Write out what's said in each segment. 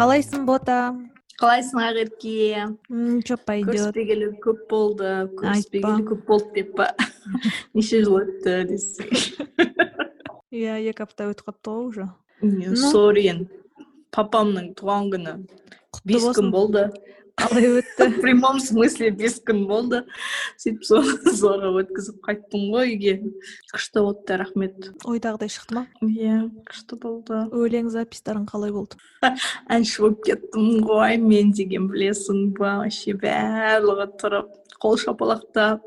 қалайсың бота? Қалайсың ақерке ничего пойдет көріспегелі көп болды көріспегелі көп болды деп па? Неше жыл өтті десең иә екі апта өтіп қалыпты ғой уже. Енді. Папамның туған күні. Бес күн болды. Қалай өтті? В прямом смысле бес күн болды сөйтіп соны зорға өткізіп қайттым ғой үйге. Күшті болды рахмет. Ойдағыдай шықты ма? Иә күшті болды? Өлең записьтарың қалай болды? Әнші болып кеттім ғой мен деген білесің ба? Вообще барлығы тұрып қол шапалақтап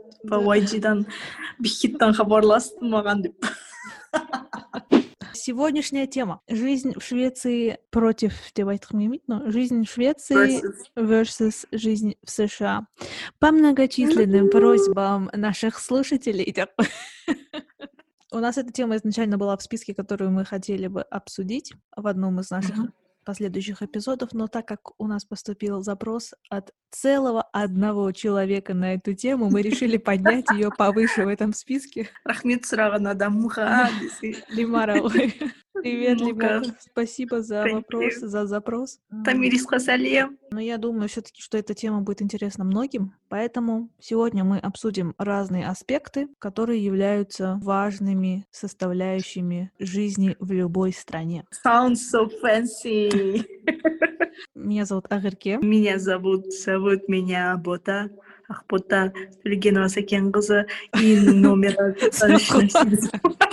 бихиттан хабарласты маған деп. Сегодняшняя тема. Жизнь в Швеции против, но жизнь в Швеции versus жизнь в США. По многочисленным просьбам наших слушателей. У нас эта тема изначально была в списке, которую мы хотели бы обсудить в одном из наших последующих эпизодов, но так как у нас поступил запрос от целого одного человека на эту тему, мы решили поднять ее повыше в этом списке. рахмет сұраған адамға лимара Привет, Лимара. Спасибо за вопрос, за запрос. Тамирисқа сәлем. Но я думаю все-таки, что эта тема будет интересна многим, поэтому сегодня мы обсудим разные аспекты, которые являются важными составляющими жизни в любой стране. Sounds so fancy. Меня зовут Агырке. Меня зовут, зовут меня Бота. Ақбота Төлегенова Сәкенқызы и номер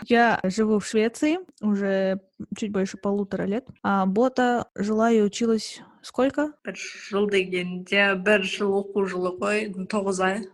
Я живу в Швеции уже чуть больше полутора лет. А Бота жила и училась сколько?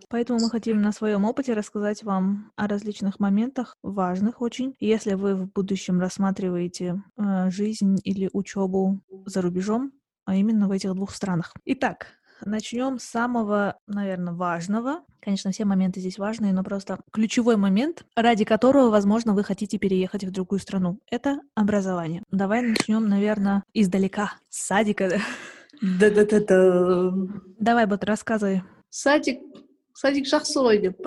Поэтому мы хотим на своем опыте рассказать вам о различных моментах, важных очень. Если вы в будущем рассматриваете э, жизнь или учебу за рубежом, а именно в этих двух странах. Итак, Начнем с самого, наверное, важного. Конечно, все моменты здесь важные, но просто ключевой момент, ради которого, возможно, вы хотите переехать в другую страну, это образование. Давай начнем, наверное, издалека, с садика. Да-да-да-да. Давай, вот рассказывай. Садик садик жақсы ғой деп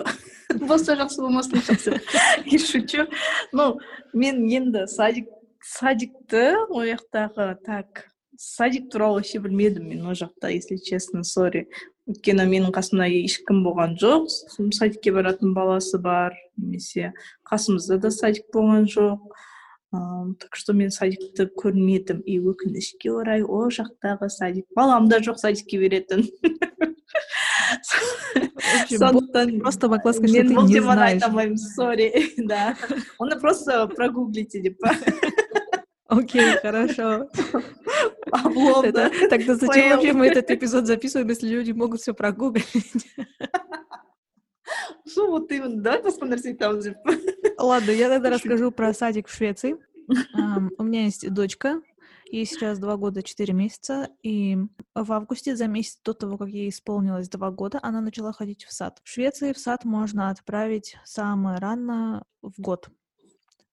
болса жақсы болмасын жақсы и шучу ну мен енді садик садикті ол жақтағы так садик туралы вообще білмедім мен ол жақта если честно сори. Өйткені менің қасымда ешкім болған жоқ. Садикке баратын баласы бар немесе қасымызда да садик болған жоқ. Ыыы так что мен садикті көрмедім. И өкінішке орай ол жақтағы садик балам да жоқ садикке беретін. Сондықтан просто что ты не знаешь айта алмаймын сори. Да. Оны просто прогуглите деп па Окей, хорошо. Тогда зачем вообще мы этот эпизод записываем, если люди могут все прогуглить? Что вот именно? Давай посмотрим там. Ладно, я тогда расскажу про садик в Швеции. У меня есть дочка, ей сейчас два года четыре месяца, и в августе, за месяц до того, как ей исполнилось два года, она начала ходить в сад. В Швеции в сад можно отправить самое рано в год.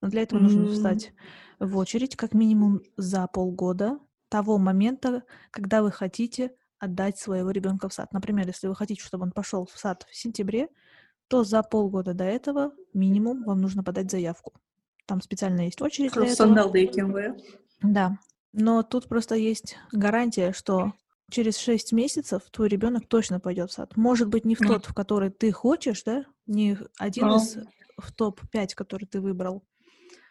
Но для этого нужно встать в очередь как минимум за полгода того момента, когда вы хотите отдать своего ребенка в сад. Например, если вы хотите, чтобы он пошел в сад в сентябре, то за полгода до этого минимум вам нужно подать заявку. Там специально есть очередь для этого. Да. Но тут просто есть гарантия, что через 6 месяцев твой ребенок точно пойдет в сад. Может быть, не в тот, в который ты хочешь, да, не один из в топ-5, который ты выбрал,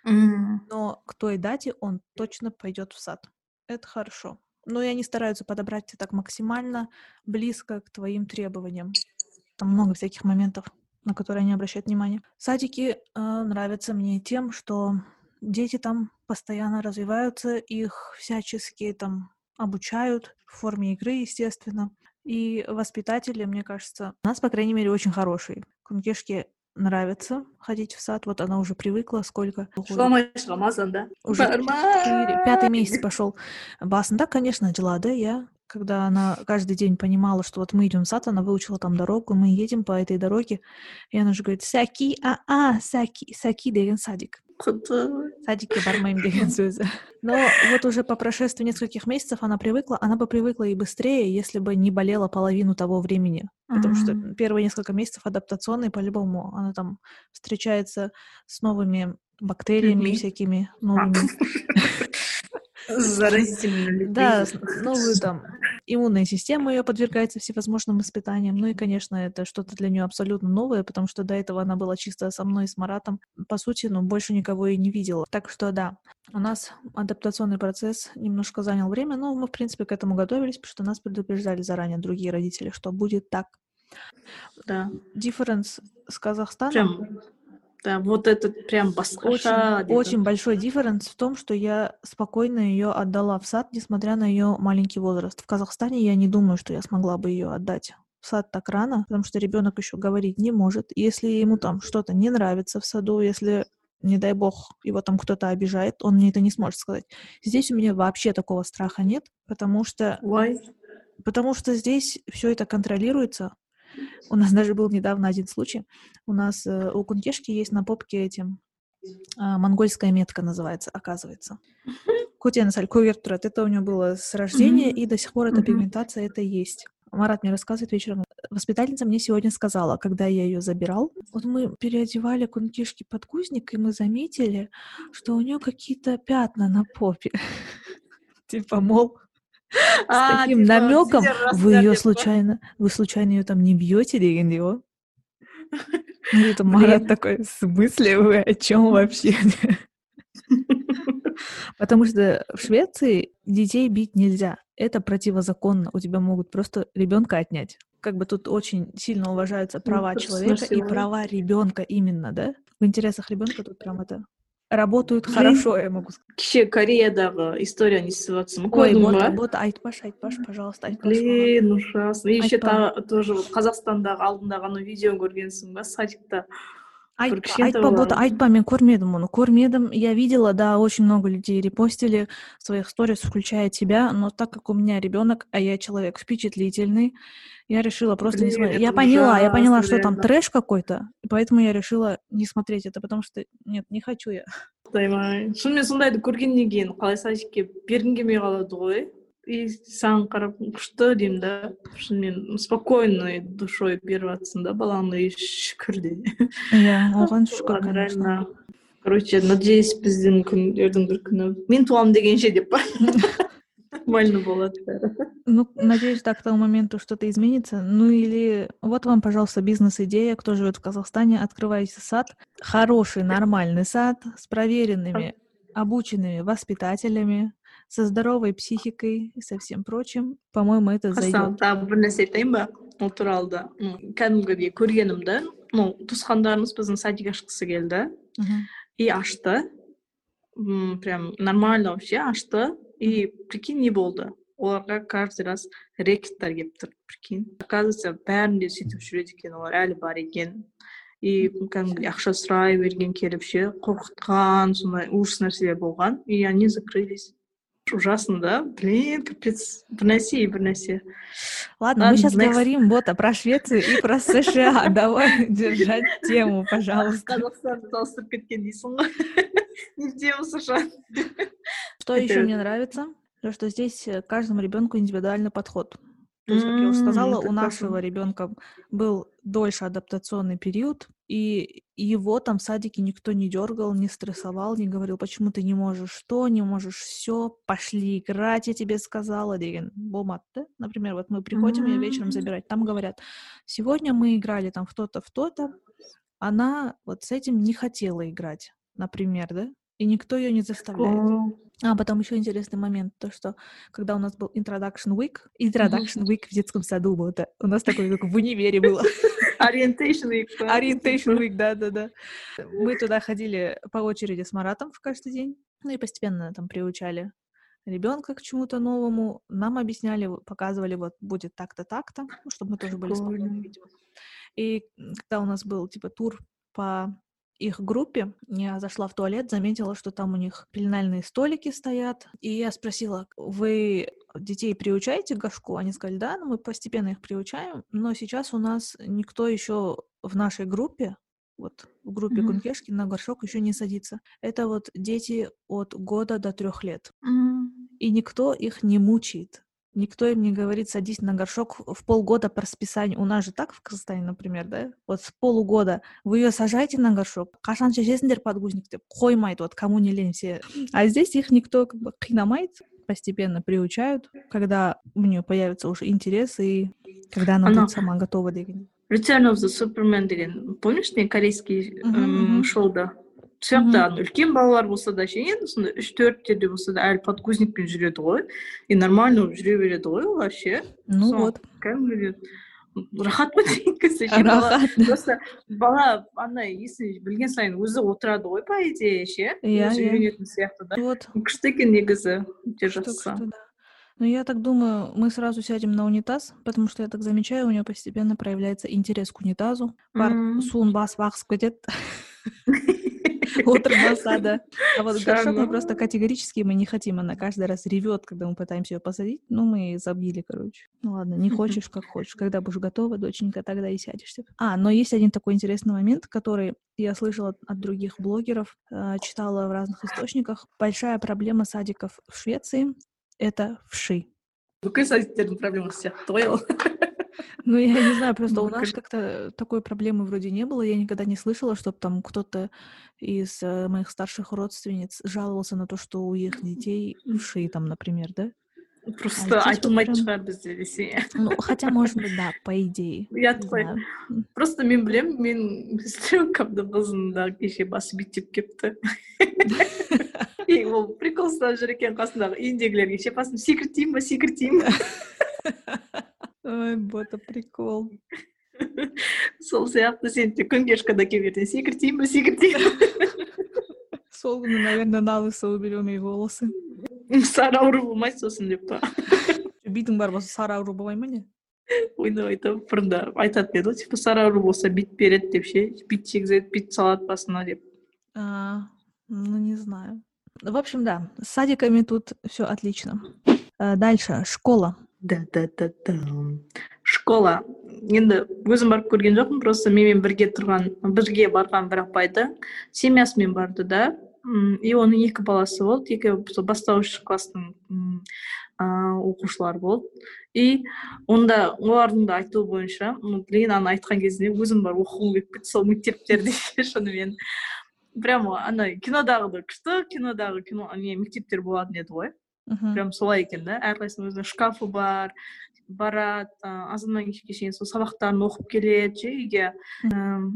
но к той дате он точно пойдет в сад. Это хорошо. Но и они стараются подобрать тебя так максимально близко к твоим требованиям. Там много всяких моментов, на которые они обращают внимание. Садики э, нравятся мне тем, что дети там постоянно развиваются, их всячески там обучают в форме игры, естественно. И воспитатели, мне кажется, у нас, по крайней мере, очень хорошие. Кункешки нравится ходить в сад. Вот она уже привыкла, сколько. Рамазан, да? Уже пятый месяц пошел. Басында, конечно, дела, да, я когда она каждый день понимала, что вот мы идем в сад, она выучила там дорогу, мы едем по этой дороге, и она же говорит, саки, а-а, саки, саки деген садик. Садике бармайм деген сөзі. Но вот уже по прошествии нескольких месяцев она привыкла, она бы привыкла и быстрее, если бы не болела половину того времени. Потому что первые несколько месяцев адаптационные, по-любому, она там встречается с новыми бактериями всякими новыми. Заразительно. Да, новую там иммунная система ее подвергается всевозможным испытаниям. Ну и, конечно, это что-то для нее абсолютно новое, потому что до этого она была чисто со мной и с Маратом. По сути, ну, больше никого и не видела. Так что да, у нас адаптационный процесс немножко занял время, но мы, в принципе, к этому готовились, потому что нас предупреждали заранее другие родители, что будет так. Да. Дифференс с Казахстаном... Прям да, вот этот прям баскаша. Очень, очень большой дифференс в том, что я спокойно ее отдала в сад, несмотря на ее маленький возраст. В Казахстане я не думаю, что я смогла бы ее отдать в сад так рано, потому что ребенок еще говорить не может. Если ему там что-то не нравится в саду, если не дай бог, его там кто-то обижает, он мне это не сможет сказать. Здесь у меня вообще такого страха нет, потому что... Why? Потому что здесь все это контролируется, у нас даже был недавно один случай. У нас э, у кунтешки есть на попке этим а, монгольская метка называется, оказывается. Кутенсаль, кувертурат. Это у него было с рождения, и до сих пор эта пигментация это есть. Марат мне рассказывает вечером. Воспитательница мне сегодня сказала, когда я ее забирал, вот мы переодевали кунтишки под кузник, и мы заметили, что у нее какие-то пятна на попе. Типа, мол, с А, таким типа, намеком вы ее случайно, вы случайно ее там не бьете ғой Ну, это Марат такой, в смысле вы о чем вообще? Потому что в Швеции детей бить нельзя. Это противозаконно. У тебя могут просто ребенка отнять Как бы тут очень сильно уважаются права это человека и смешно. права ребенка именно, да? В интересах ребенка тут прям это работают Блин. хорошо, я могу сказать. кеше кореядағы историяны естіп жатырсың ба Ой, көрдің вот, ба вот, айтпаш, айтпаш, пожалуйста, айтпаш. маған. блин ужасно и еще Айтпа. та- тоже вот қазақстандағы алдындағы ана видеоны көргенсің ба садикта Айтпа, кішкентай айтпа, вот баланы. айтпа, мен көрмедім оны. Көрмедім, я видела, да, очень много людей репостили в своих сторис, включая тебя, но так как у меня ребенок, а я человек впечатлительный, я решила просто не Блин, смотреть. это Я поняла, я поняла, ужасно, что там реально. трэш какой-то, и поэтому я решила не смотреть это, потому что, нет, не хочу я. құдайым шынымен сондайды көргеннен кейін қалай садикке бергің келмей қалады ғой и саған қарап күшті деймін да шынымен спокойной душой беріп жатрсың да балаңды и шүкір де Иә, оған шүкір, Ладно, конечно. реально. короче надеюсь біздің күндердің бір күні мен туамын дегенше деп па нормально болады бәрі Ну, надеюсь, так к тому моменту что-то изменится. Ну или вот вам, пожалуйста, бизнес-идея, кто живет в Казахстане, открывайте сад, хороший, нормальный сад с проверенными, обученными воспитателями, Со здоровой психикой и со всем прочим. По-моему, это хасан зайдет. тағы бір нәрсе айтайын ба ол туралы да. Ну, кәдімгідей көргенімді ну туысқандарымыз біздің садик ашқысы келді и ашты. Прям нормально вообще ашты. И прикинь не болды. Оларға каждый раз рекеттер келіп тұр прикинь. Оказывается бәрінде сөйтіп жүреді екен олар әлі бар екен. И кәдімгідей ақша сұрай берген келіп ше қорқытқан сондай ужас нәрселер болған. И они закрылись. ужасно да блин капец бір нәрсе и бір нәрсе Ладно, мы Ладно, сейчас next. говорим вот а про Швецию и про США. Давай держать тему, пожалуйста. қазақстанды салыстырып кеткен дейсің ғой не в тему сша Что еще Это- мне нравится? То, что здесь э, каждому ребенку индивидуальный подход. То есть, как я уже сказала, М, у это нашего классно. ребенка был дольше адаптационный период, и его там в садике никто не дергал, не стрессовал, не говорил, почему ты не можешь то, не можешь все, пошли играть, я тебе сказала, деген да? Например, вот мы приходим ее вечером забирать, там говорят, сегодня мы играли там в то-то, в то-то, она вот с этим не хотела играть, например, да? И никто ее не заставляет. А потом еще интересный момент, то что когда у нас был introduction week, introduction week в детском саду был, это у нас такой как в универе было, Orientation week, orientation week, да-да-да. Мы туда ходили по очереди с Маратом в каждый день, ну и постепенно там приучали ребенка к чему-то новому, нам объясняли, показывали, вот будет так-то, так-то, ну, чтобы мы тоже были спокойны, видимо. И когда у нас был типа тур по их группе, я зашла в туалет, заметила, что там у них пеленальные столики стоят, и я спросила, вы детей приучаете к горшку? Они сказали, да, но мы постепенно их приучаем, но сейчас у нас никто еще в нашей группе, вот в группе Мгм. Кункешки на горшок еще не садится. Это вот дети от года до трех лет, М, и никто их не мучает. Никто им не говорит, садись на горшок в полгода по расписанию. У нас же так в Казахстане, например, да? Вот с полугода вы ее сажаете на горшок, қашан шешесіңдер подгузник деп қоймайды, вот кому не лень все. А здесь их никто как бы қинамайды, постепенно приучают, когда у нее появится уже интерес и когда она Она- будет сама готова деген. Return of the Superman деген помнишь не корейский Мгм, м, мгм. шоуда сол жақта ана үлкен балалар болса да ше енді сондай үш төрттерде болса да әлі подгузникпен жүреді ғой и нормально болып жүре береді ғой олар ше Ну Сол. вот. кәдімгідей рахат па деген кезде ше бала Рахат. просто бала андай есін білген сайын өзі отырады ғой по идее ше Иә, өзі иә. үйренетін сияқты да Вот. күшті екен негізі өте Что, жақсы что, да. Но я так думаю, мы сразу сядем на унитаз, потому что я так замечаю, у нее постепенно проявляется интерес к унитазу. Бар Мгм. суын басып ағысып кетеді. Отырмаса, да. А вот горшок мы просто категорически мы не хотим. Она каждый раз ревет, когда мы пытаемся ее посадить. Ну, мы забили, короче. Ну ладно, не хочешь, как хочешь. Когда будешь готова, доченька, тогда и сядешься. А, но есть один такой интересный момент, который я слышала от- от других блогеров, э, читала в разных источниках. Большая проблема садиков в Швеции — это вши. садиктердің проблемасы сияқты ғой ол Ну, я не знаю, просто у Ну, нас как- как-то такой проблемы вроде не было. Я никогда не слышала, чтобы там кто-то из э, моих старших родственниц жаловался на то, что у их детей вши там, например, да? просто здесь вот айтылмайтын прям- шығар бізде десе Ну, хотя, может быть, да, по идее. ұят Не қой знаю. просто мен білемін мен стрелкамды қызым да кеше басы бүйтіп кепті и ол прикол ұстап жүр екен қасындағы үйіндегілерге шепасын секіртейін ба секіртейін ба Ой, бота, прикол. сол сияқты сен де күнге ешқада келіп ертең секіртейін ба секіртейін ба Сол күні, наверное, на лысо уберем ей волосы. сары ауру болмайды сосын деп па Битің бар болса сары ауру болмай ма не? ойнап айтып бұрында айтатын еді ғой типа сары ауру болса бит береді деп ше бит жегізеді бит салады басына деп А, ну, не знаю. В общем, да, с садиками тут все отлично. Э, Дальше, школа. Да да да да школа. Енді өзім барып көрген жоқпын просто менімен бірге тұрған бірге барған бір апайды. Семьясымен барды да. И оның екі баласы болды. Екеуі бастауыш класстың оқушылары болды. И онда олардың да айтуы бойынша ана айтқан кезде өзім барып оқығым келіп кетті сол мектептерде шынымен. Прямо ана кинодағыдай күшті кинодағы кино не мектептер болатын еді ғой. Мгм. прям солай екен да? Әрқайсысының өзінің шкафы бар барады азаннан кешке шейін сол сабақтарын оқып келеді ше үйге.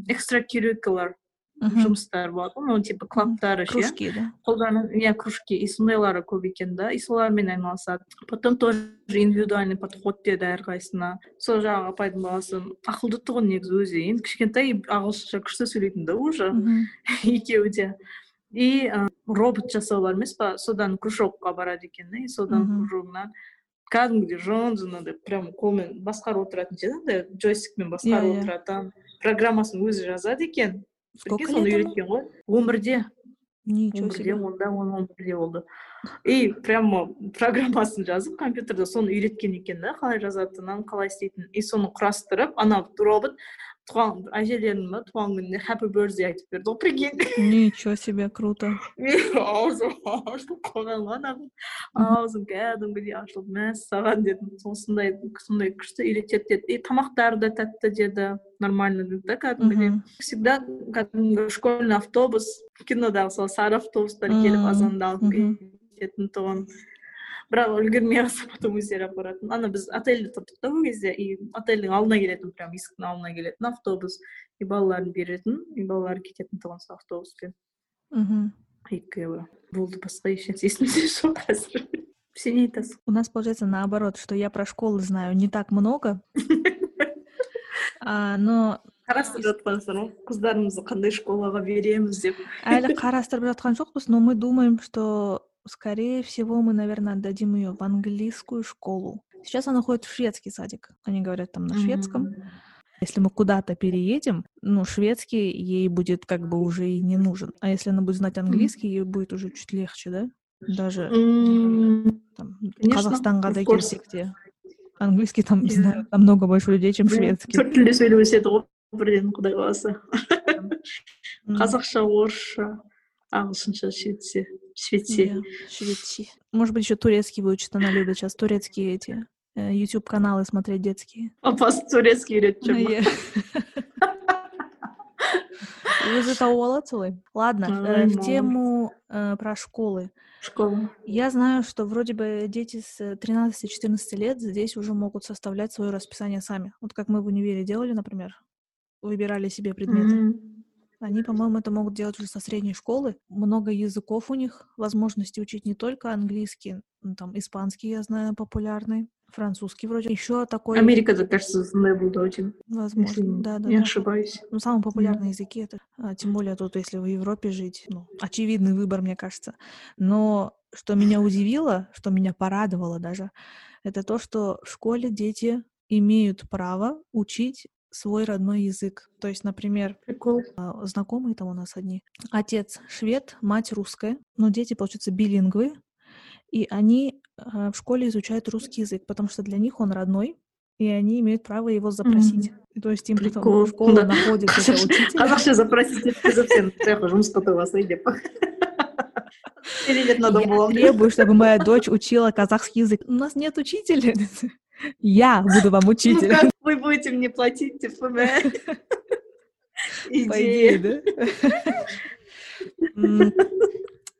Экстра curricular Мгм. жұмыстар болады ғой ну типа клубтары ше. Кружки, да? қолданып иә кружки и сондайлары көп екен да и солармен айналысады. Потом тоже индивидуальный подход деді әрқайсысына. Сол жаңағы апайдың баласы ақылды тұғын негізі өзі. Енді кішкентай ағылшынша күшті сөйлейтін да уже екеуі де. И робот жасау бар емес па? Содан кружокқа барады екен да и содан кружогынан кәдімгідей жон андай прям қолмен басқарып отыратын ше андай джойстикпен басқарып Иә, иә. отырады там программасын өзі жазады екен. Прикинь соны үйреткен ғой. Он бірде Ничего себе. онда он он бірде болды. И прямо программасын жазып компьютерде соны үйреткен екен да қалай жазатынын қалай істейтінін. И соны құрастырып ана робот туған әжелерінің ба туған күніне happy birthday айтып берді ғой прикинь. Ничего себе, круто. мен аузым ашылып қалған ғой аузым кәдімгідей ашылып мәссаған дедім сондай сондай күшті үйретеді деді. И тамақтары да тәтті деді нормально деді да кәдімгідей. Всегда кәдімгі школьный автобус кинодағы сол сары автобустар келіп Мм, азанды алып мгм. кететін тұғын. бірақ үлгермей қалса потом өздері алып баратын ана біз отельде тұрдық та ол кезде и отельдің алдына келетін прям есіктің алдына келетін автобус и балаларын беретін и балалары кететін тұғын сол автобуспен Мгм. екеуі болды басқа ешнәрсе есімде жоқ қазір сен не айтасың У нас получается наоборот, что я про школы знаю не так много, а, но қарастырып жатқансың ғой қыздарымызды қандай школаға береміз деп әлі қарастырып жатқан жоқпыз, но мы думаем, что скорее всего мы, наверное, отдадим ее в английскую школу. Сейчас она ходит в шведский садик. Они говорят там на шведском. Мгм. Если мы куда-то переедем, ну, шведский ей будет как бы уже и не нужен. А если она будет знать английский, ей будет уже чуть легче, да? Даже М, там, Конечно, Казахстанға да of course. келсек те. Английский там Иә. знают намного больше людей, чем иә, шведский. төрт тілде сөйлеседі ғой бірден құдай қаласа М. қазақша орысша ағылшынша шветсе Да, шведчи. Может быть, еще турецкий выучит, она любит сейчас турецкие эти э, YouTube-каналы смотреть детские. апасы турецкий үйретіп. Өзі тауып алады солай. Ладно, э, в тему э, про школы. школа Я знаю, что вроде бы дети с э, 13-14 лет здесь уже могут составлять свое расписание сами. Вот как мы в универе делали, например, выбирали себе предметы. Мгм. Они, по-моему, это могут делать уже со средней школы. Много языков у них, возможности учить не только английский, ну, там испанский, я знаю, популярный, французский вроде. Еще такой, америкада кажется сондай болды очень если возможно, да, да, не да. ошибаюсь Ну, самые популярные языки это, а, тем более тут, если в Европе жить, ну, очевидный выбор, мне кажется. Но что меня удивило, что меня порадовало даже, это то, что в школе дети имеют право учить свой родной язык. То есть, например, прикол а, знакомые там у нас одни. Отец швед, мать русская, но дети, получается, билингвы, и они а, в школе изучают русский язык, потому что для них он родной, и они имеют право его запросить. И То есть им потом Прикол, в школу да. находит учитель. қазақша запросить еткізіп сен жаққа жұмысқа тұрғасай деп перевод надо Я требую, чтобы моя дочь учила казахский язык. У нас нет учителя. Я буду вам Ну учителем. как вы будете мне платить идее, идея да?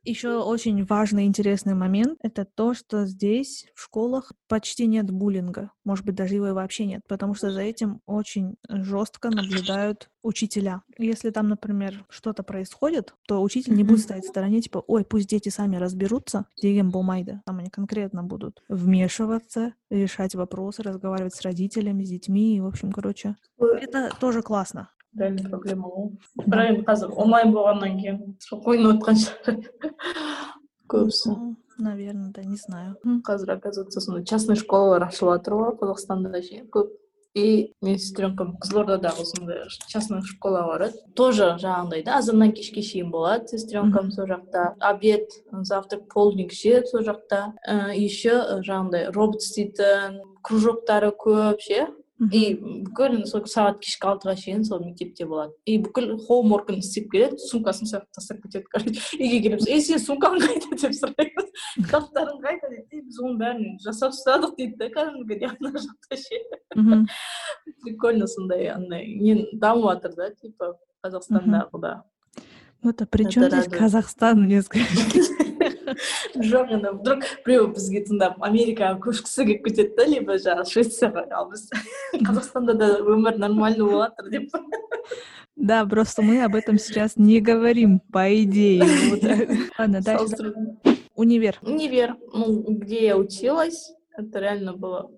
Еще очень важный интересный момент — это то, что здесь в школах почти нет буллинга. Может быть, даже его и вообще нет, потому что за этим очень жестко наблюдают учителя. Если там, например, что-то происходит, то учитель не будет стоять в стороне, типа, ой, пусть дети сами разберутся, деген болмайды. Там они конкретно будут вмешиваться, решать вопросы, разговаривать с родителями, с детьми, и, в общем, короче, это тоже классно. Реально проблема. Ғой бірақ енді қазір онлайн болғаннан кейін спокойно отқан шығар көбісі Наверное, да, не знаю. Қазір оказывается сондай частный школалар ашылып жатыр ғой қазақстанда ше көп и менің сестренкам қызылордадағы сондай частный школа барады тоже жаңағындай да азаннан кешке шейін болады сестренкам сол жақта обед завтрак полдник ішеді сол жақта еще жаңағындай робот істейтін кружоктары көп ше. И бүкіл сол сағат кешкі алтыға шейін сол мектепте болады. И бүкіл homework ін істеп келеді сумкасын сол жаққа тастап кетеді короче. Үйге келеміз. Ей сенің сумкаң қайда? деп сұраймыз. Кітаптарың қайда? дейді «Ей, біз оның бәрін жасап тастадық дейді да кәдімгідей ана жақта ше. Прикольно сондай андай не дамып жатыр да типа қазақстандағы да. Ну, это при чем здесь. Казахстан, мне скажи? жоқ енді вдруг біреу бізге тыңдап америкаға көшкісі келіп кетеді да либо жаңағы швецияға ал біз қазақстанда да өмір нормально болып жатыр деп Да, просто мы об этом сейчас не говорим, по идее. Ладно, дальше. Универ. Универ, ну, где я училась, это реально было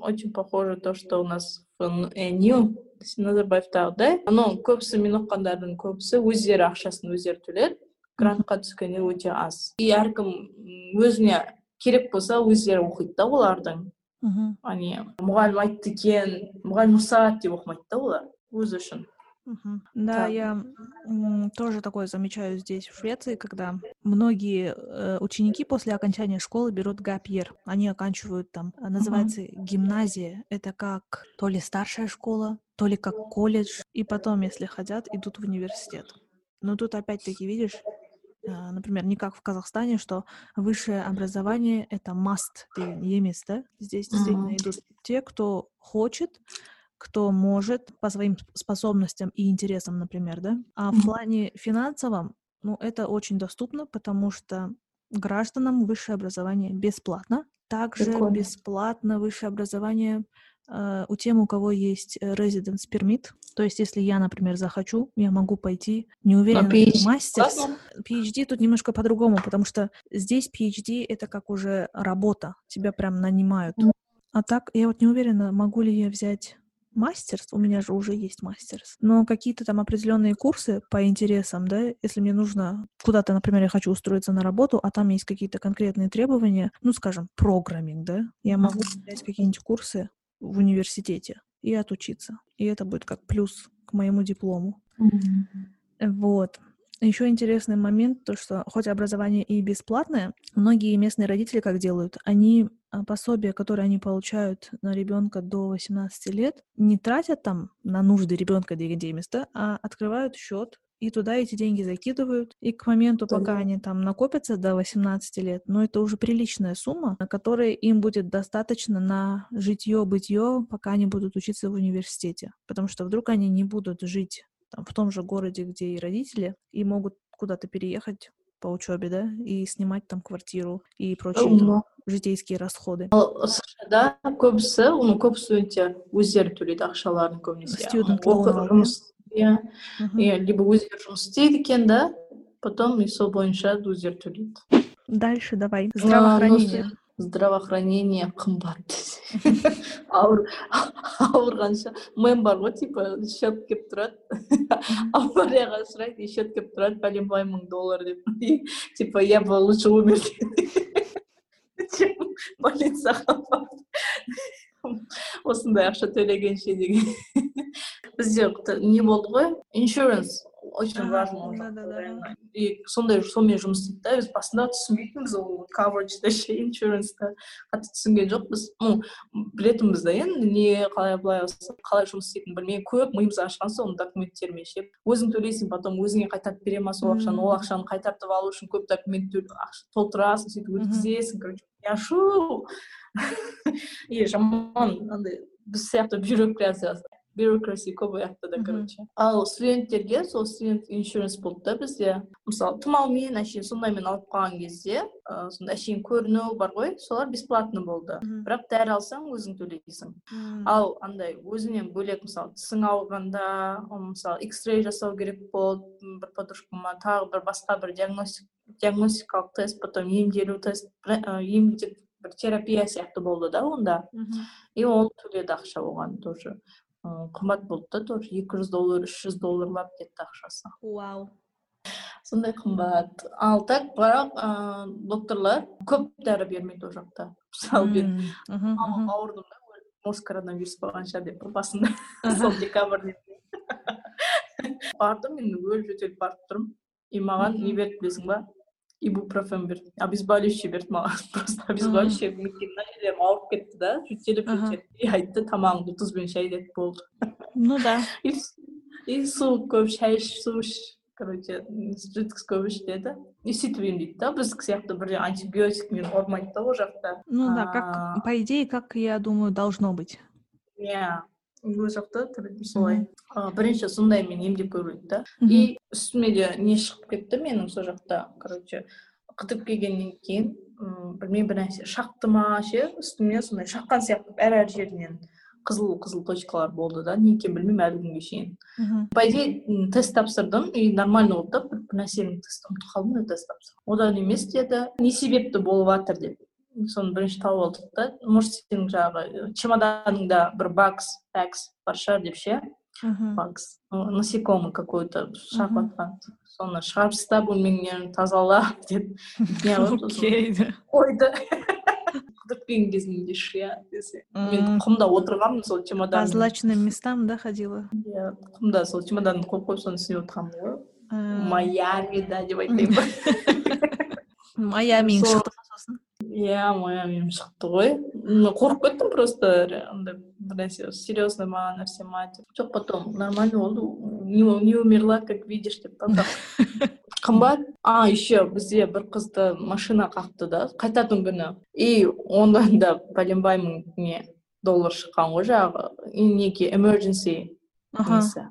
очень похоже то, что у нас в Н- э, НИУ назарбаевтағы да? Но көбісі мен оқығандардың көбісі өздері ақшасын өздері төледі грантқа түскені өте аз и әркім м, өзіне керек болса өздері оқиды да олардың Мгм. они мұғалім айтты екен мұғалім ұрсады деп оқымайды да олар өзі үшін Мгм. Да, Так. я м, тоже такое замечаю здесь, в Швеции, когда многие э, ученики после окончания школы берут гапьер. Они оканчивают там, а, называется гимназия. Это как то ли старшая школа, то ли как колледж. И потом, если хотят, идут в университет. Но тут опять-таки, видишь, а, например, не как в Казахстане, что высшее образование — это must, деген емес, да? Здесь действительно идут те, кто хочет, кто может по своим сп- способностям и интересам, например, да. А в плане финансовом, ну, это очень доступно, потому что гражданам высшее образование бесплатно. Также Прикольно. бесплатно высшее образование у тем, у кого есть э, residence permit. То есть, если я, например, захочу, я могу пойти, не уверена, PhD классно. PhD тут немножко по-другому, потому что здесь PhD это как уже работа, тебя прям нанимают. А так, я вот не уверена, могу ли я взять мастерс, у меня же уже есть мастерс, но какие-то там определенные курсы по интересам, да, если мне нужно куда-то, например, я хочу устроиться на работу, а там есть какие-то конкретные требования, ну, скажем, программинг, да, я могу взять какие-нибудь курсы в университете и отучиться, и это будет как плюс к моему диплому. Мгм. Вот. Еще интересный момент, то что хоть образование и бесплатное, многие местные родители как делают? Они а, пособия, которые они получают на ребенка до 18 лет, не тратят там на нужды ребенка да, а открывают счет и туда эти деньги закидывают. И к моменту, Да. пока они там накопятся до 18 лет, ну, это уже приличная сумма, на которой им будет достаточно на житье-бытие, пока они будут учиться в университете. Потому что вдруг они не будут жить там, в том же городе, где и родители, и могут куда-то переехать по учебе, да, и снимать там квартиру и прочие там Умно. житейские расходы. ал сша көбісі оны көп студенттер өздері төлейді ақшаларын көбінесе Student оқы- loan алып, жұмыс иә Мгм. иә либо өздері жұмыс істейді екен да потом и сол бойынша өздері төлейді Дальше давай. А, ну, Здравоохранение. студент- здравоохранение қымбат ауыр ауырғанша мем бар ғой типа счет келіп тұрады Мгм. аварияға ұшырайды и счет келіп тұрады бәленбай мың доллар деп И, типа я бы лучше умер чем больницаға барып осындай ақша төлегенше деген. Бізде не болды ғой? Иншуранс очень важно и сондай сонымен жұмыс істейді да біз басында түсінбейтінбіз ол coverage ше иншуранста қатты түсінген жоқпыз. Ну білетінбіз да енді не қалай былай қалай жұмыс істейтінін білмей көп миымыз ашқан соң документтермен ше. Өзің төлейсің потом өзіңе қайтарып бере ма сол ақшаны ол ақшаны қайтартып алу үшін көп документ толтырасың сөйтіп өткізесің короче. Я шу! И жаман андай біз сияқты бюрокрация бюрокраси көп ояқта да короче. Ал студенттерге сол студент insurance болды да бізде. Мысалы тұмаумен әшейін сондаймен алып қалған кезде ыыы сондай әшейін көріну бар ғой солар бесплатно болды. Бірақ дәрі алсаң өзің төлейсің. Ал андай өзінен бөлек мысалы тісің ауырғанда мысалы x рей жасау керек болды бір подружкама тағы бір басқа бір диагностик диагностикалық тест потом емделу тест емдеп бір терапия сияқты болды да онда. И ол төледі ақша оған тоже қымбат болды да тоже. екі жүз доллар үш жүз долларлап кетті ақшасы. Вау. сондай қымбат. Ал так бірақ ыыы докторлар көп дәрі бермейді ол жақта. Мысалы мен ауырдым да может коронавирус болған шығар деп басында. Сол декабрьде бардым мен өліп жөтеліп барып тұрмын. И маған не берді білесің ба? ибупрофен берді обезболивающий берді маған просто обезболивающий өйткені мына жерлерім ауырып кетті да жөтеліп Ага. жөтеліп и айтты тамағыңды тұзбен шайдет болды Ну да. и вс- и су көп шай іш су іш короче жидкость көп іш деді и сөйтіп емдейді да біздікі сияқты бірден антибиотикмен ұрмайды да ол жақта Ну да, А, как, по идее, как, я думаю, должно быть. иә ол жақта солай ы, бірінші сондаймен емдеп көреді да. Мгм. и үстіме де не шығып кетті менің сол жақта короче қытып келгеннен кейін м, білмеймін бір нәрсе шақты ма ше үстіме сондай шаққан сияқты әр әр жерінен қызыл қызыл точкалар болды да не екенін білмеймін әлі күнге шейін. По идее тест тапсырдым и нормально болды да бір нәрсенің тест ұмытып қалдым да тест тапсырдым. Одан емес деді не себепті болып жатыр деп соны бірінші тауып алдық та. Может сенің жаңағы чемоданыңда бір бакс бакс бар шығар деп ше? Бакс. Насекомый какой то шығарып жатқан соны шығарып таста бөлмеңнен тазала деп қойды қыдырып келген кезімде ше десе. Мен құмда отырғанмын сол По чемоданның злачным местам, да, ходила? иә құмда сол чемоданды қойып қойып соны түсініп отырғанмын ғой майамида деп айтайын ба? Майами Сол- шықты ма сосын? иә майами шықты ғой М, қорқып кеттім просто ре- андай бір нәрсе серьезный ма нәрсе ма деп жоқ потом нормально болды не, не умерла как видишь деп та так. қымбат а еще бізде бір қызды машина қақты да қайтатын күні и ондан да пәленбай мың не доллар шыққан ғой жаңағы и неге emergency Ага. несі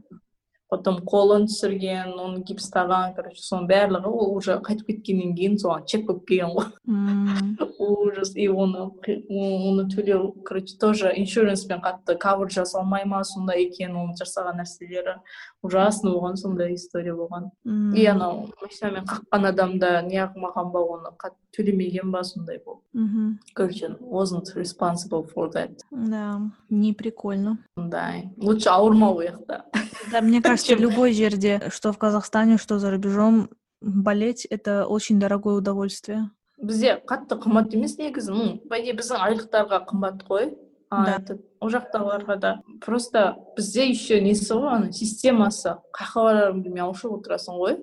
потом қолын түсірген оны гипстаған короче соның барлығы ол уже қайтып кеткеннен кейін соған чек болып келген ғой. Ужас. И оны оны төлеу короче тоже иншуранспен қатты кавер жасалмай ма сондай екен оның жасаған нәрселері. Ужасно болған сондай история болған. И анау машинамен қаққан адам да неғылмаған ба оны қатты төлемеген ба сондай болды мгм. короче wasn't responsible for that. Да, не прикольно. сондай. Лучше ауырмау ол жақта Да, мне кажется, Чем- любой жерде, что в Казахстане, что за рубежом, болеть — это очень дорогое удовольствие. бізде қатты қымбат емес негізі ну по идее біздің айлықтарға қымбат қой а Да. этот ол жақтағыларға да просто бізде еще несі ғой ана системасы қаяққа барарыңды білмей аушып отырасың ғой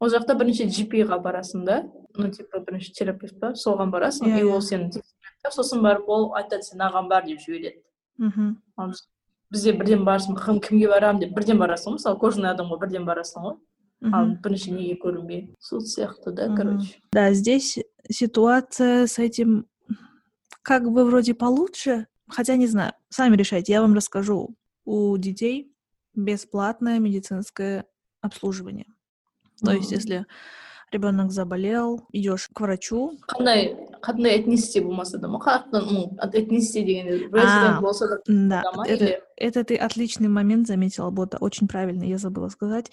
ол жақта бірінші gp ға барасың да ну типа бірінші терапевт па соған барасың Иә, и иә. ол сені тексереді да сосын барып ол айтады сенаған бар деп жібереді Мгм. ал біз- бізде бірден барасың кім кімге барамын деп бірден барасың ғой мысалы кожаный адамға бірден барасың ғой ал бірінші неге көрінбей сол сияқты да короче да здесь ситуация с этим как бы вроде получше хотя не знаю сами решайте я вам расскажу у детей бесплатное медицинское обслуживание то есть если ребенок заболел идешь к врачу қандай қандай этнисте болмаса да ма ну этнисте дегенде резидент болса да да это, это ты отличный момент заметила бота очень правильно я забыла сказать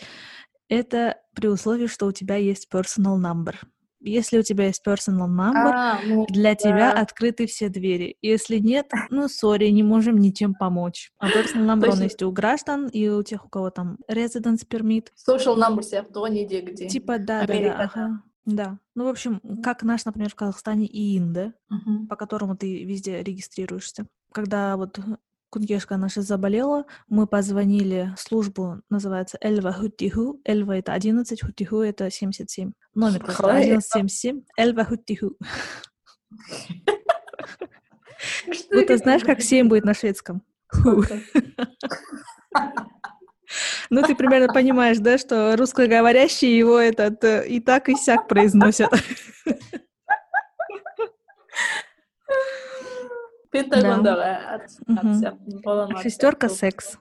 это при условии, что у тебя есть personal number. Если у тебя есть personal number, а, ну, для да. тебя открыты все двери. Если нет, ну, сори, не можем ничем помочь. А personal number, он есть у граждан и у тех, у кого там residence permit. Social number сияқты неде где. Типа, да, да, да. Да. Ну, в общем, как наш, например, в Казахстане ИИН, да, uh-huh. по которому ты везде регистрируешься. Когда вот Кунгешка наша заболела, мы позвонили в службу, называется Эльва Хуттиху. Эльва это 11, Хуттиху это 77. Номер просто 1177. Эльва Хуттиху. Ну, ты знаешь, как 7 будет на шведском? Ну, ты примерно понимаешь, да, что русскоговорящие его этот э, и так, и сяк произносят. Пентагондағы Шестерка секс.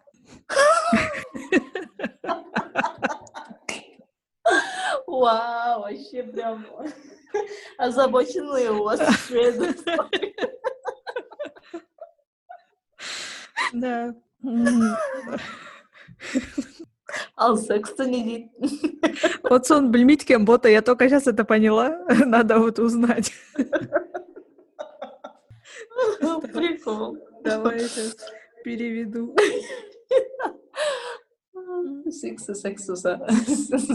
Вау, вообще прям озабоченные у вас шведы. Да Ал секс-то не дейді. Вот сон білмейді екен бота, я только сейчас это поняла. Надо вот узнать. Прикол. Давай сейчас переведу. Секс, секс,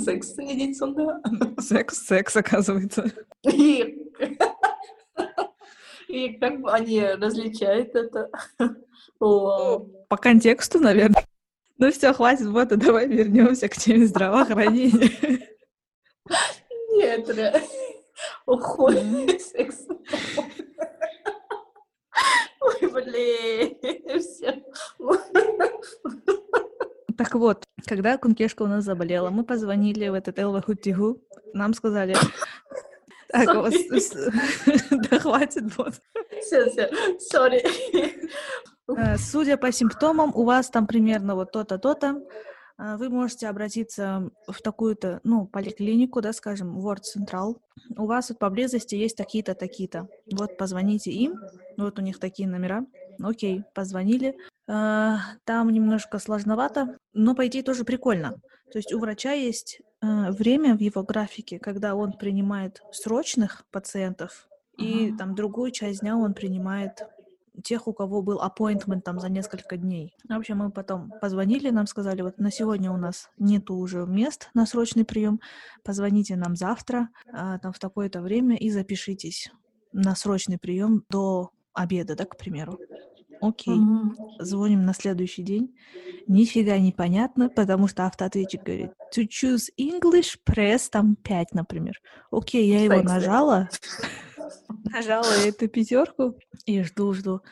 секс не день сонда. Секс, секс, оказывается. И, и как они различают это? О. По контексту, наверное. ну все, хватит, вот, давай вернемся к теме здравоохранения. Нет, уходит секс. Ой, блин, все. Так вот, когда Кункешка у нас заболела, мы позвонили в этот Элвахутигу, нам сказали, так, вас... Да хватит, вот. Все, все, сори. Э, судя по симптомам, у вас там примерно вот то-то, то-то. А, вы можете обратиться в такую-то, ну, поликлинику, да, скажем, Word Central. У вас вот поблизости есть такие-то, такие-то. Вот позвоните им, вот у них такие номера. Окей, позвонили. А, там немножко сложновато, но, по идее, тоже прикольно. То есть у врача есть э, время в его графике, когда он принимает срочных пациентов, и там другую часть дня он принимает тех, у кого был appointment там за несколько дней. В общем, мы потом позвонили, нам сказали, вот на сегодня у нас нету уже мест на срочный прием, позвоните нам завтра, а, там в такое-то время и запишитесь на срочный прием до обеда, да, к примеру. Окей. Mm-hmm. Звоним на следующий день. Нифига не понятно, потому что автоответчик говорит to choose English, press там 5, например. Окей, я его нажала. Нажала эту пятерку и жду, жду.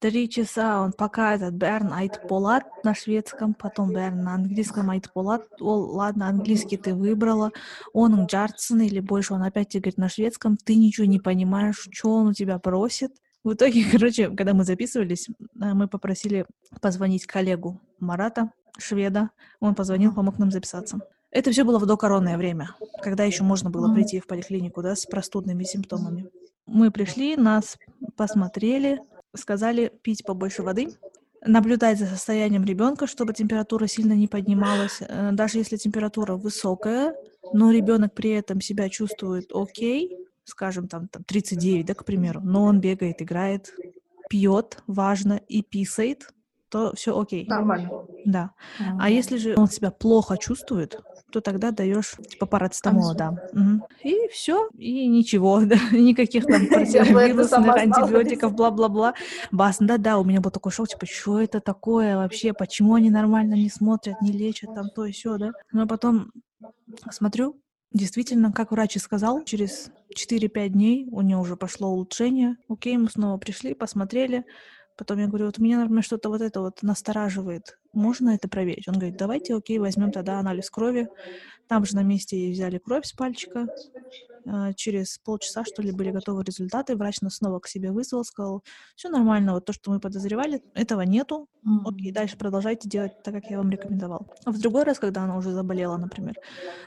Три часа он пока этот Берн айт полат на шведском, потом Берн на английском айт полат. О, ладно, английский ты выбрала. Он Джардсон или больше, он опять тебе говорит на шведском. Ты ничего не понимаешь, что он у тебя просит. В итоге, короче, когда мы записывались, э, мы попросили позвонить коллегу Марата, шведа. Он позвонил, помог нам записаться. Это все было в докоронное время, когда еще можно было прийти в поликлинику, да, с простудными симптомами. Мы пришли, нас посмотрели, сказали пить побольше воды, наблюдать за состоянием ребенка, чтобы температура сильно не поднималась. Э, даже если температура высокая, но ребенок при этом себя чувствует окей, скажем, там, там 39, да, к примеру, но он бегает, играет, пьет, важно, и писает, то все окей. Нормально. Да. А если же он себя плохо чувствует, то тогда даешь типа парацетамола, да. Угу. И все, и ничего, да, никаких там противовирусных антибиотиков, бла-бла-бла. Басында, да, у меня был такой шок, типа, что это такое вообще, почему они нормально не смотрят, не лечат там то и все, да. Но потом смотрю, Действительно, как врач и сказал, через 4-5 дней у нее уже пошло улучшение. Окей, мы снова пришли, посмотрели, Потом я говорю, вот меня, например, что-то вот это вот настораживает. Можно это проверить? Он говорит, давайте, окей, возьмем тогда анализ крови. Там же на месте взяли кровь с пальчика. А, через полчаса, что ли, были готовы результаты. Врач нас снова к себе вызвал, сказал, все нормально, вот то, что мы подозревали, этого нету. Окей, дальше продолжайте делать так, как я вам рекомендовал. А в другой раз, когда она уже заболела, например,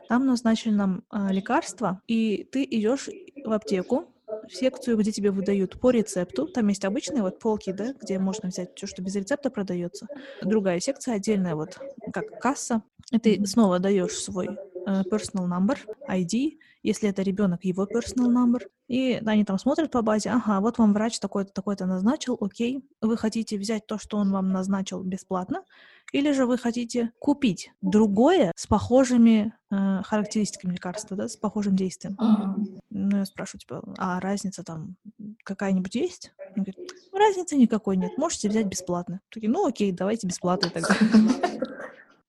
там назначили нам а, лекарства, и ты идешь в аптеку, в секцию, где тебе выдают по рецепту. Там есть обычные вот полки, да, где можно взять все, что без рецепта продается. Другая секция отдельная, вот как касса. И ты снова даешь свой э, personal number, ID, если это ребенок, его personal number. И они там смотрят по базе, ага, вот вам врач такой-то, такой-то назначил, окей. Вы хотите взять то, что он вам назначил бесплатно, или же вы хотите купить другое с похожими э, характеристиками лекарства, да, с похожим действием. Uh-huh. Ну, я спрашиваю, типа, а разница там какая-нибудь есть? Он говорит, разницы никакой нет, можете взять бесплатно. Такие, ну окей, давайте бесплатно тогда.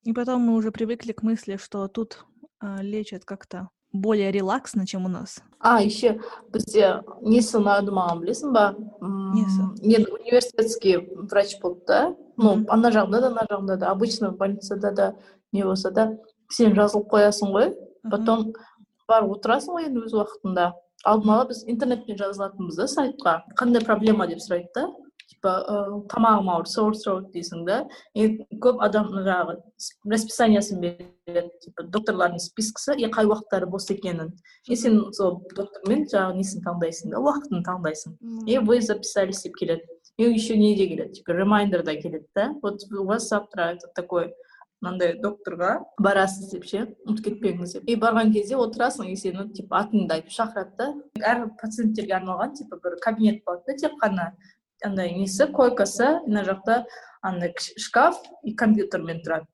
И потом мы уже привыкли к мысли, что тут э, лечат как-то более релаксно, чем у нас. А, еще бізде несі ұнады маған білесің ба несі мен университетский врач болды да ну ана жағында да ана жағында да обычно больницада да не болса да сен жазылып қоясың ғой потом барып отырасың ғой енді өз уақытында алдын ала біз интернетпен жазылатынбыз да сайтқа қандай проблема деп сұрайды да Типа тамағым ауыр сор сор дейсің да и көп адам жаңағы расписаниясын береді типа докторлардың спискісі и қай уақыттары бос екенін. И сен сол доктормен жаңағы несін таңдайсың да уақытын таңдайсың. И вы записались деп келеді. И еще не де келеді? Типа reminder да келеді да. Вот у вас завтра такой мынандай докторға барасыз деп ше ұмытып кетпеңіз деп. И барған кезде отырасың и сені типа атыңды айтып шақырады да. Әр пациенттерге арналған типа бір кабинет болады да тек қана. Андай несі койкасы мына жақта андай шкаф и компьютермен тұрады.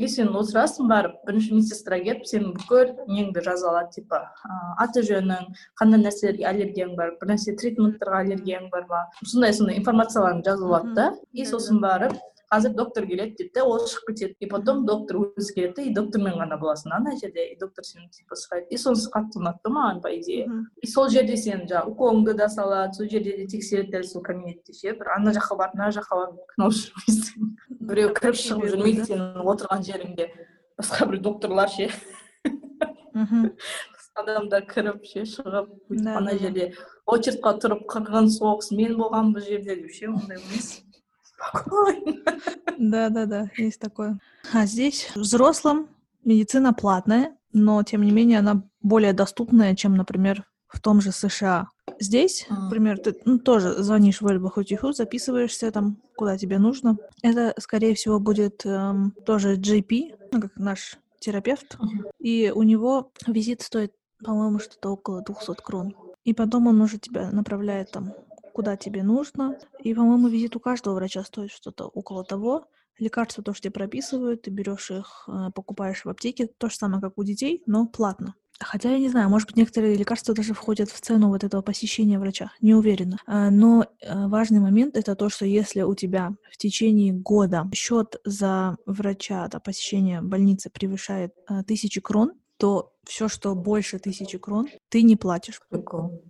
И сен отырасың барып бірінші медсестра келіп сенің бүкіл неңді жаза алады типа аты жөнің қандай нәрселерге аллергияң бар бір нәрсе тритменттарға аллергияң бар ма? Сондай сондай информацияларын жазып алады да. И сосын барып қазір доктор келеді дейді да ол шығып кетеді. И потом доктор өзі келеді да и доктормен ғана боласың ана жерде. И доктор сені типа сұрайды. И сонысы қатты ұнады да маған по идее. И сол жерде сен жаңағы уколыңды да салады сол жерде де тексереді дәл сол кабинетте ше. Бір ана жаққа барып мына жаққа барып қиналып жүрмейсің біреу кіріп шығып жүрмейді сенің отырған жеріңде. Басқа бір докторлар ше. Адамдар кіріп ше шығып ана жерде очередьқа тұрып қырғын соғыс мен болғанмын бұл жерде деп ше ондай емес. Спокойно. Да-да-да, есть такое. А здесь взрослым медицина платная, но, тем не менее, она более доступная, чем, например, в том же США. Здесь, например, ты ну, тоже звонишь в Эльбахутиху, записываешься там, куда тебе нужно. Это, скорее всего, будет эм, тоже GP, ну, как наш терапевт. И у него визит стоит, по-моему, что-то около 200 крон. И потом он уже тебя направляет там куда тебе нужно. И, по-моему, визит у каждого врача стоит что-то около того. Лекарства тоже тебе прописывают, ты берешь их, э, покупаешь в аптеке, то же самое, как у детей, но платно. Хотя я не знаю, может быть, некоторые лекарства даже входят в цену вот этого посещения врача, не уверена. А, но э, важный момент это то, что если у тебя в течение года счет за врача, да, посещение больницы превышает э, тысячи крон, то все, что больше тысячи крон, ты не платишь. Прикол.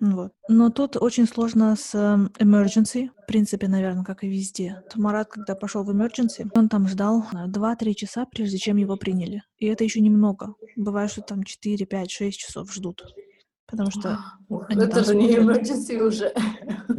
Вот. Но тут очень сложно с эм, emergency, в принципе, наверное, как и везде. Марат, когда пошел в emergency, он там ждал 2-3 часа, прежде чем его приняли. И это еще немного. Бывает, что там 4, 5, 6 часов ждут. Потому что... Это же не emergency уже.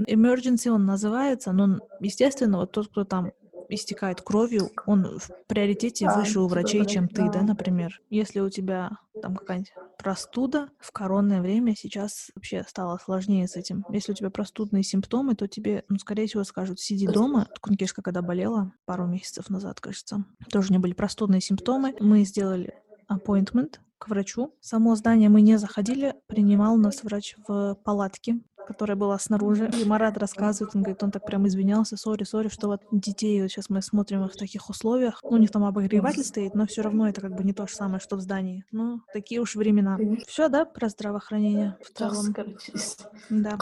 Emergency он называется, но, естественно, вот тот, кто там истекает кровью, он в приоритете выше у врачей, чем ты, да, например. Если у тебя там какая-нибудь простуда в коронное время, сейчас вообще стало сложнее с этим. Если у тебя простудные симптомы, то тебе, ну, скорее всего, скажут, сиди дома. Кункишка, когда болела пару месяцев назад, кажется, тоже у нее были простудные симптомы. Мы сделали appointment к врачу. Само здание мы не заходили, принимал нас врач в палатке которая была снаружи. И Марат рассказывает, он говорит, он так прям извинялся, сори, сори, что вот детей, вот сейчас мы смотрим в таких условиях. Ну, у них там обогреватель стоит, но все равно это как бы не то же самое, что в здании. Ну, такие уж времена. Все, да, про здравоохранение в целом? Да.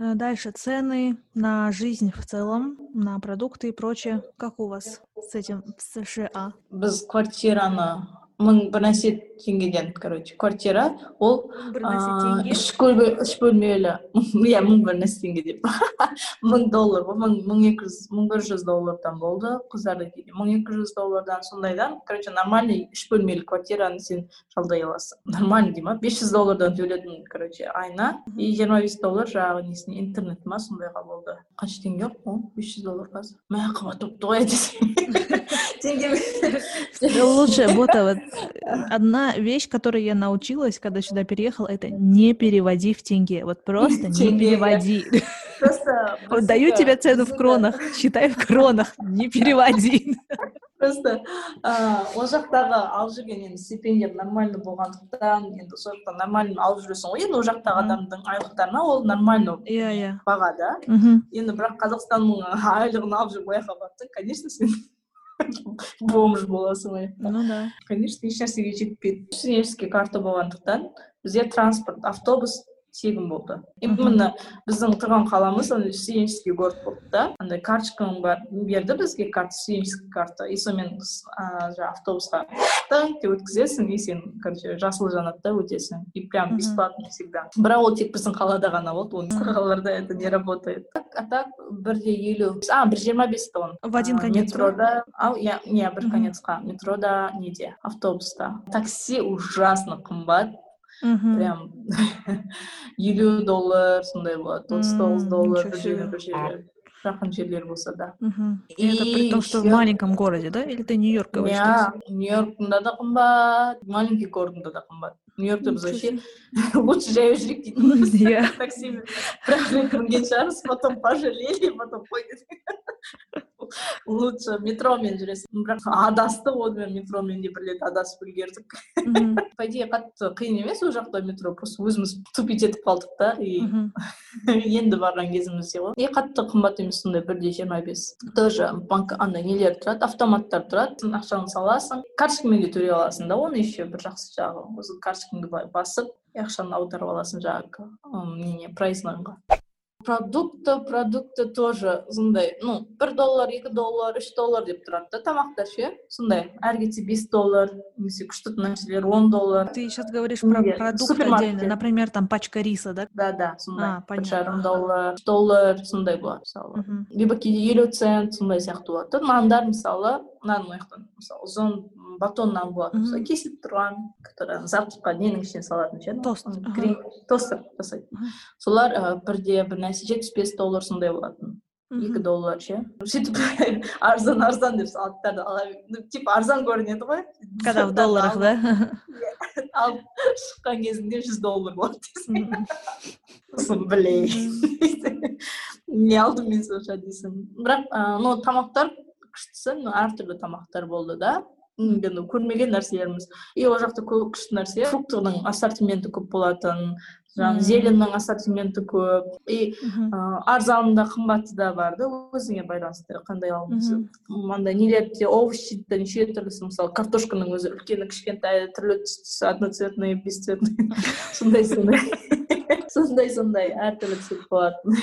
Э, дальше цены на жизнь в целом, на продукты и прочее. Как у вас с этим в США? Без квартираны мың бір нәрсе теңгеден короче квартира. Ол бір нәрсе теңге? үш үш бөлмелі. Иә мың бір нәрсе теңге деп. Мың доллар ғой мың мың екі жүз мың бір жүз доллардан болды қыздарды мың екі жүз доллардан сондайдан короче нормальный үш бөлмелі квартираны сен жалдай аласың. Нормальный дей ма? Бес жүз доллардан төледің короче айына. И жиырма бес доллар жаңағы несіне интернет ма сондайға болды. Қанша теңге ол бес жүз доллар қазір. Мә қымбат болыпты ғой десең. теңге лучше бота вот одна вещь которой я научилась когда сюда переехала это не переводи в тенге вот просто не переводи просто даю тебе цену в кронах считай в кронах не переводи просто ол жақтағы алып жүрген енді стипендия нормально болғандықтан енді сол жақтан нормально алып жүресің ғой енді ол жақтағы адамдың айлықтарына ол нормально иә иә баға да мхм енді бірақ қазақстанның айлығын алып жүріп ол жаққа барсаң конечно сен бомж боласың ғой ну да. Конечно ешнәрсеге жетпейді студенческий карта болғандықтан бізде транспорт автобус тегін болды. Именно біздің тұрған қаламыз андай студенческий город болды да. Андай карточкаң бар. Берді бізге карта студенческий карта. И сонымен жаңағы автобусқа деп өткізесің и сен короче жасыл жанады да өтесің. И прям бесплатно всегда. Бірақ ол тек біздің қалада ғана болды ол басқа қалаларда это не работает. А так бір де елу. А бір жиырма бес он. В один конец метрода иә не бір конецқа метрода неде? Автобуста. Такси ужасно қымбат. Мхм прям елу доллар сондай болады отыз тоғыз доллар бір жерден бір жерге жақын жерлер болса да. Мхм это при том что в маленьком городе да или ты нью йорк говоришь иә нью йорктың да қымбат маленький городында да қымбат нью йоркта біз вообще лучше жаяу жүрейік дейтін иә таксимен бір ақ рет мінген шығармыз потом пожалели потом қой лучше метромен жүресің бірақ адастық онымен метромен де бір рет адасып үлгердік по идее қатты қиын емес ол жақта метро просто өзіміз тупить етіп қалдық та и енді барған кезімізде ғой и қатты қымбат емес сондай бір де жиырма бес тоже банк андай нелер тұрады автоматтар тұрады ақшаңды саласың карточкамен де төлей аласың да оны еще бір жақсы жағы осы карточкаңды былай басып ақшаны аударып аласың жаңағы нене проезднойға продукты продукты тоже сондай ну бір доллар екі доллар үш доллар деп тұрады да тамақтар ше? Сондай әрі кетсе бес доллар немесе күшті нәрселер он доллар. Ты сейчас говоришь про продукты отдельно например там пачка риса да? Да да сондай. А бір жарым доллар үш доллар сондай болады мысалы. Либо кейде елу цент сондай сияқты болады да. Нандар мысалы нан мына жақтан мысалы ұзын батон нан болады мысалы кесіліп тұрған который завтракқа ненің ішіне салатын ше тост тостер жасайды солар бірде бір нәрсе жетпіс бес доллар сондай болатын екі доллар ше сөйтіп арзан арзан деп салаттарды ала ну типа арзан көрінеді ғой когда в долларах да? Алып шыққан кезінде жүз доллар болады дейсің сосын блин. Не алдым мен сонша дейсің бірақ ну тамақтар күштісі әртүрлі тамақтар болды да? Енді көрмеген нәрселеріміз. И ол жақта көп күшті нәрсе. Фруктының ассортименті көп болатын жаңағы зеленнің ассортименті көп. И арзаны да қымбаты да бар да өзіңе байланысты қандай алғың андай нелерде овощиде неше түрлісі мысалы картошканың өзі үлкені кішкентайы түрлі түсті одноцветный бесцветный. Сондай сондай. Сондай сондай. Әртүрлі цвет болатын.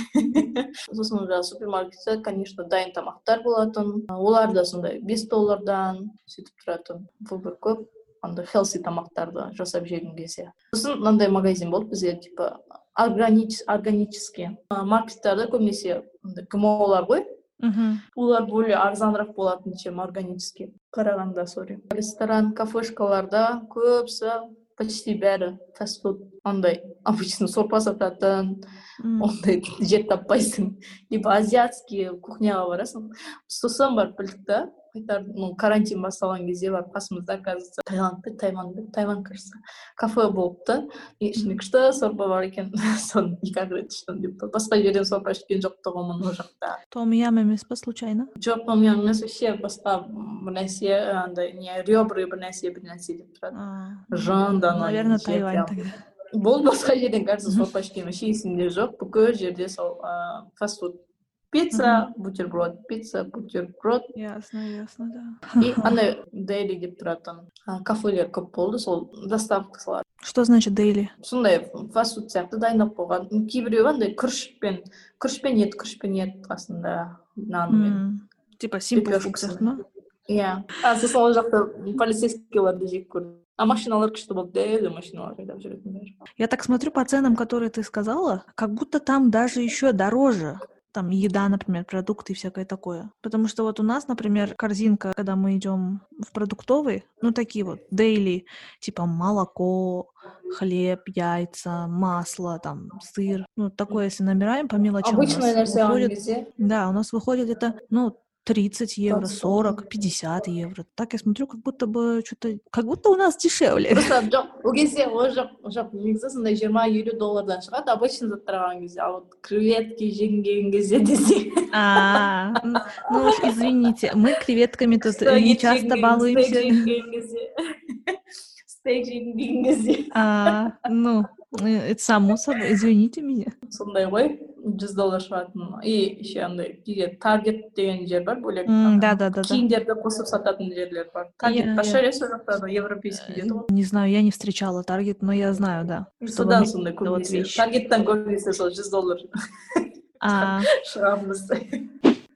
Сосын жаңағы супермаркетте конечно дайын тамақтар болатын. Олар да сондай бес доллардан сөйтіп тұратын. Выбор көп. Андай хелси тамақтарды жасап жеген кезде сосын мынандай магазин болды бізде типа органический. Маркеттерде көбінесе гмолар ғой. Мхм олар более арзанырақ болатын чем органический. Қарағанда сори ресторан кафешкаларда көбісі почти бәрі фастфуд андай обычно сорпа сататын ондай жер таппайсың. Либо азиатский кухняға барасың. Сосын барып білдік та қайтар ну карантин басталған кезде барып қасымызда оказывается таиланд па тайланд кажется кафе болыпты. И ішінде күшті сорпа бар екен. Соны екі ақ рет іштім деп басқа жерден сорпа ішкен жоқ тұғынмын ол жақта. Том ям емес па случайно? Жоқ том ям емес вообще басқа бір нәрсе андай не ребры бір нәрсе бір нәрсе деп тұрады. Жында наверное таиланд болды басқа жерден кажется сорпа ішкен вообще есімде жоқ. Бүкіл жерде сол фастфуд пицца бутерброд пицца бутерброд ясно ясно да и андай дейли деп тұратын кафелер көп болды сол доставкасылар что значит дейли сондай фастфуд сияқты дайындап қойған кейбіреуі андай күрішпен күрішпен ет күрішпен ет қасында нанмен типа симпл фуд сияқты ма иә а сосын ол жақта полицейскийларды жек көрдім а машиналар күшті болды дәу машиналар айдап жүретін бәрі Я так смотрю по ценам, которые ты сказала, как будто там даже еще дороже. там еда, например, продукты и всякое такое. Потому что вот у нас, например, корзинка, когда мы идем в продуктовый, ну такие вот дейли, типа молоко, хлеб, яйца, масло, там сыр, ну такое, если набираем по мелочам, нәрсе алған выходит, да, у нас выходит это, ну 30 евро, 20 40, 50 евро. Так я смотрю, как будто бы что-то, как будто у нас дешевле. просто жоқ ол кезде ол жақ жоқ негізі сондай жиырма елу доллардан шығады обычный заттар алған кезде а вот креветки жеген кезде десе А, ну уж извините, мы креветками тут не часто балуемся. жеген кезде стейк жеген кезде А, ну, э, это само собой, извините меня. сондай ғой жүз доллар шығатын и еще андай кейде таргет деген жер бар бөлек М, ана Да-да-да-да. киімдерді қосып сататын жерлер бар Иә, таргет иә. большой емес ол жақта да европейский деді ғой Не знаю, я не встречала Таргет, но я знаю, да. что в содан Америке сондай вот көбінесе вещи. таргеттен көбінесе сол жүз доллар А шығарамыз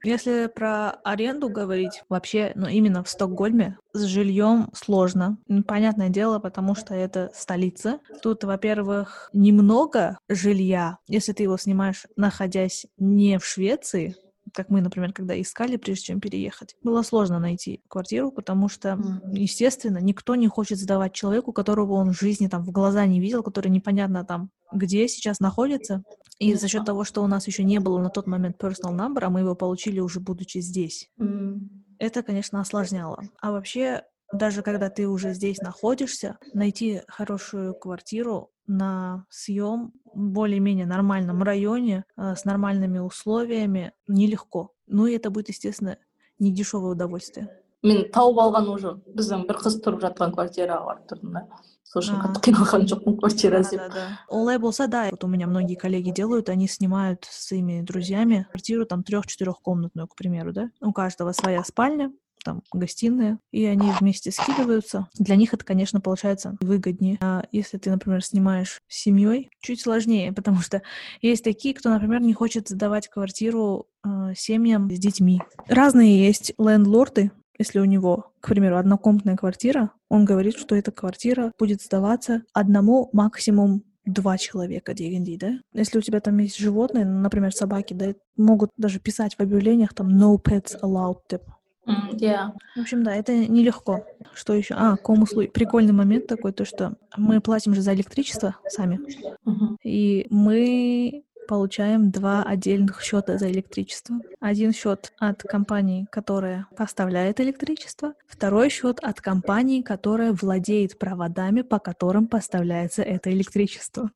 если про аренду говорить, вообще, ну, именно в Стокгольме с жильем сложно. М, Понятное дело, потому что это столица. Тут, во-первых, немного жилья, если ты его снимаешь, находясь не в Швеции, как мы, например, когда искали, прежде чем переехать, было сложно найти квартиру, потому что, Мгм. естественно, никто не хочет сдавать человеку, которого он в жизни там в глаза не видел, который непонятно там где сейчас находится. И за счет того, что у нас еще не было на тот момент personal number, а мы его получили уже будучи здесь, М. это, конечно, осложняло. А вообще, даже когда ты уже здесь находишься, найти хорошую квартиру на съем более-менее нормальном районе э, с нормальными условиями нелегко. Ну и это будет, естественно, не дешевое удовольствие. мен тауып алған уже біздің бір қыз тұрып жатқан квартираға барып тұрдым да сол үшін А. қатты қиналған жоқпын квартира іздеп Да-да-да. Олай болса, да, вот у меня многие коллеги делают, они снимают с своими друзьями квартиру там трех-четырехкомнатную, к примеру, да. У каждого своя спальня, там гостиная, и они вместе скидываются. Для них это, конечно, получается выгоднее. А если ты, например, снимаешь с семьей, чуть сложнее, потому что есть такие, кто, например, не хочет сдавать квартиру э, семьям с детьми. Разные есть лендлорды, если у него, к примеру, однокомнатная квартира, он говорит, что эта квартира будет сдаваться одному максимум два человека D&D, да? Если у тебя там есть животные, например, собаки, да, могут даже писать в объявлениях там no pets allowed, типа. М, иә В общем, да, это нелегко. Что еще? А, ком-услуги. Прикольный момент такой, то что мы платим же за электричество сами, Мгм. и мы получаем два отдельных счета за электричество. Один счет от компании, которая поставляет электричество, второй счет от компании, которая владеет проводами, по которым поставляется это электричество.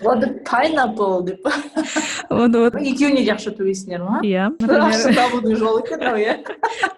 Вот pineapple Вот, вот. екеуіне де ақша төлейсіңдер ма иә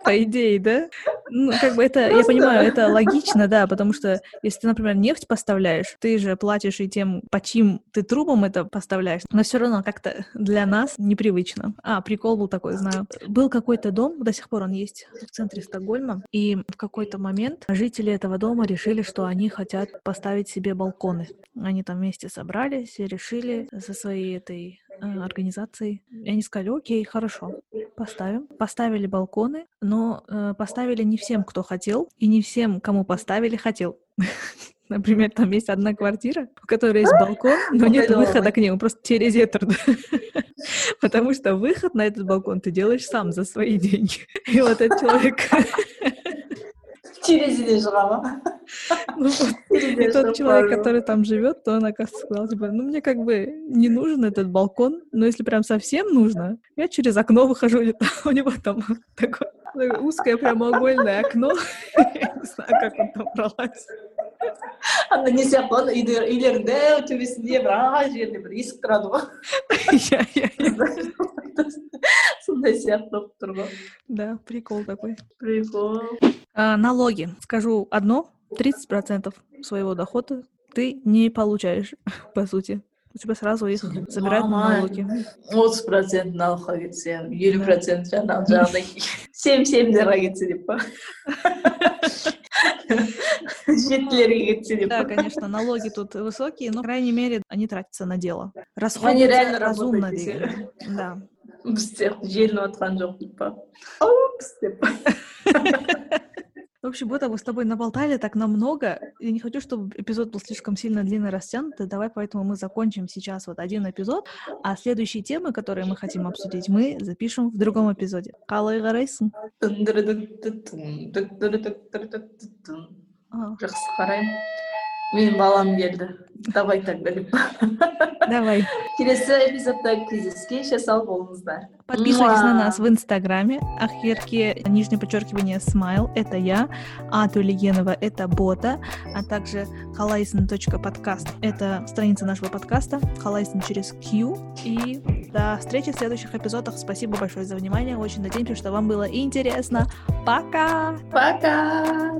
по идее, да? Ну, как бы это, я понимаю, это логично, да, потому что если ты, например, нефть поставляешь, ты же платишь и тем, по чьим ты трубам это поставляешь, но все равно как-то для нас непривычно. А, прикол был такой, знаю. Был какой-то дом, до сих пор он есть в центре Стокгольма, и в какой-то момент жители этого дома решили, что они хотят поставить себе балконы. Они там вместе собрались и решили со своей этой э, организацией. И они сказали, окей, хорошо, поставим. Поставили балконы, но э, поставили не всем, кто хотел, и не всем, кому поставили, хотел. Например, там есть одна квартира, у которой есть балкон, но нет выхода к нему, просто через это. Потому что выход на этот балкон ты делаешь сам за свои деньги. И вот этот человек, шыға ма ну И тот человек, который там живет, то он, сказал, типа, ну, мне как бы не нужен этот балкон, но если прям совсем нужно, я через окно выхожу, у него там такое узкое прямоугольное окно, я не знаю, как он там пролазит анда не сияқты ғой үйдер үйлердің дәу төбесінде бір ағаш жерде бір есік тұрады ғой Я- я- я- сондай сияқты болып тұр ғой Да, прикол такой. прикол А, налоги. Скажу одно, 30% своего дохода ты не получаешь, по сути. У тебя сразу их забирают на Мама. налоги. отыз процент налогқа кетсе елу процент жаңағы жаңағыдай сем семдерға кетсе деп па жетілерге кетсе деп Да, па конечно, налоги тут высокие, но, по крайней мере, они тратятся на дело. Они Расходуются реально разумно, работают, двигаются. Да. біз сияқты желініп жатқан жоқ дейік па упс деп В общем, будто мы с тобой наболтали так намного. Я не хочу, чтобы эпизод был слишком сильно длинно растянутый. Давай поэтому мы закончим сейчас вот один эпизод, а следующие темы, которые мы хотим обсудить, мы запишем в другом эпизоде. Қалай қарайсың? А, жақсы қараймын менің балам келді давай тогда деп Давай. келесі эпизодта кездескенше сау болыңыздар Подписывайтесь на Муа. нас в Инстаграме. Ахерке, нижнее подчеркивание, смайл, это я. А Тулигенова, это бота. А также халайсен.подкаст, это страница нашего подкаста. Халайсен через Q. И до встречи в следующих эпизодах. Спасибо большое за внимание. Очень надеемся, что вам было интересно. Пока! пока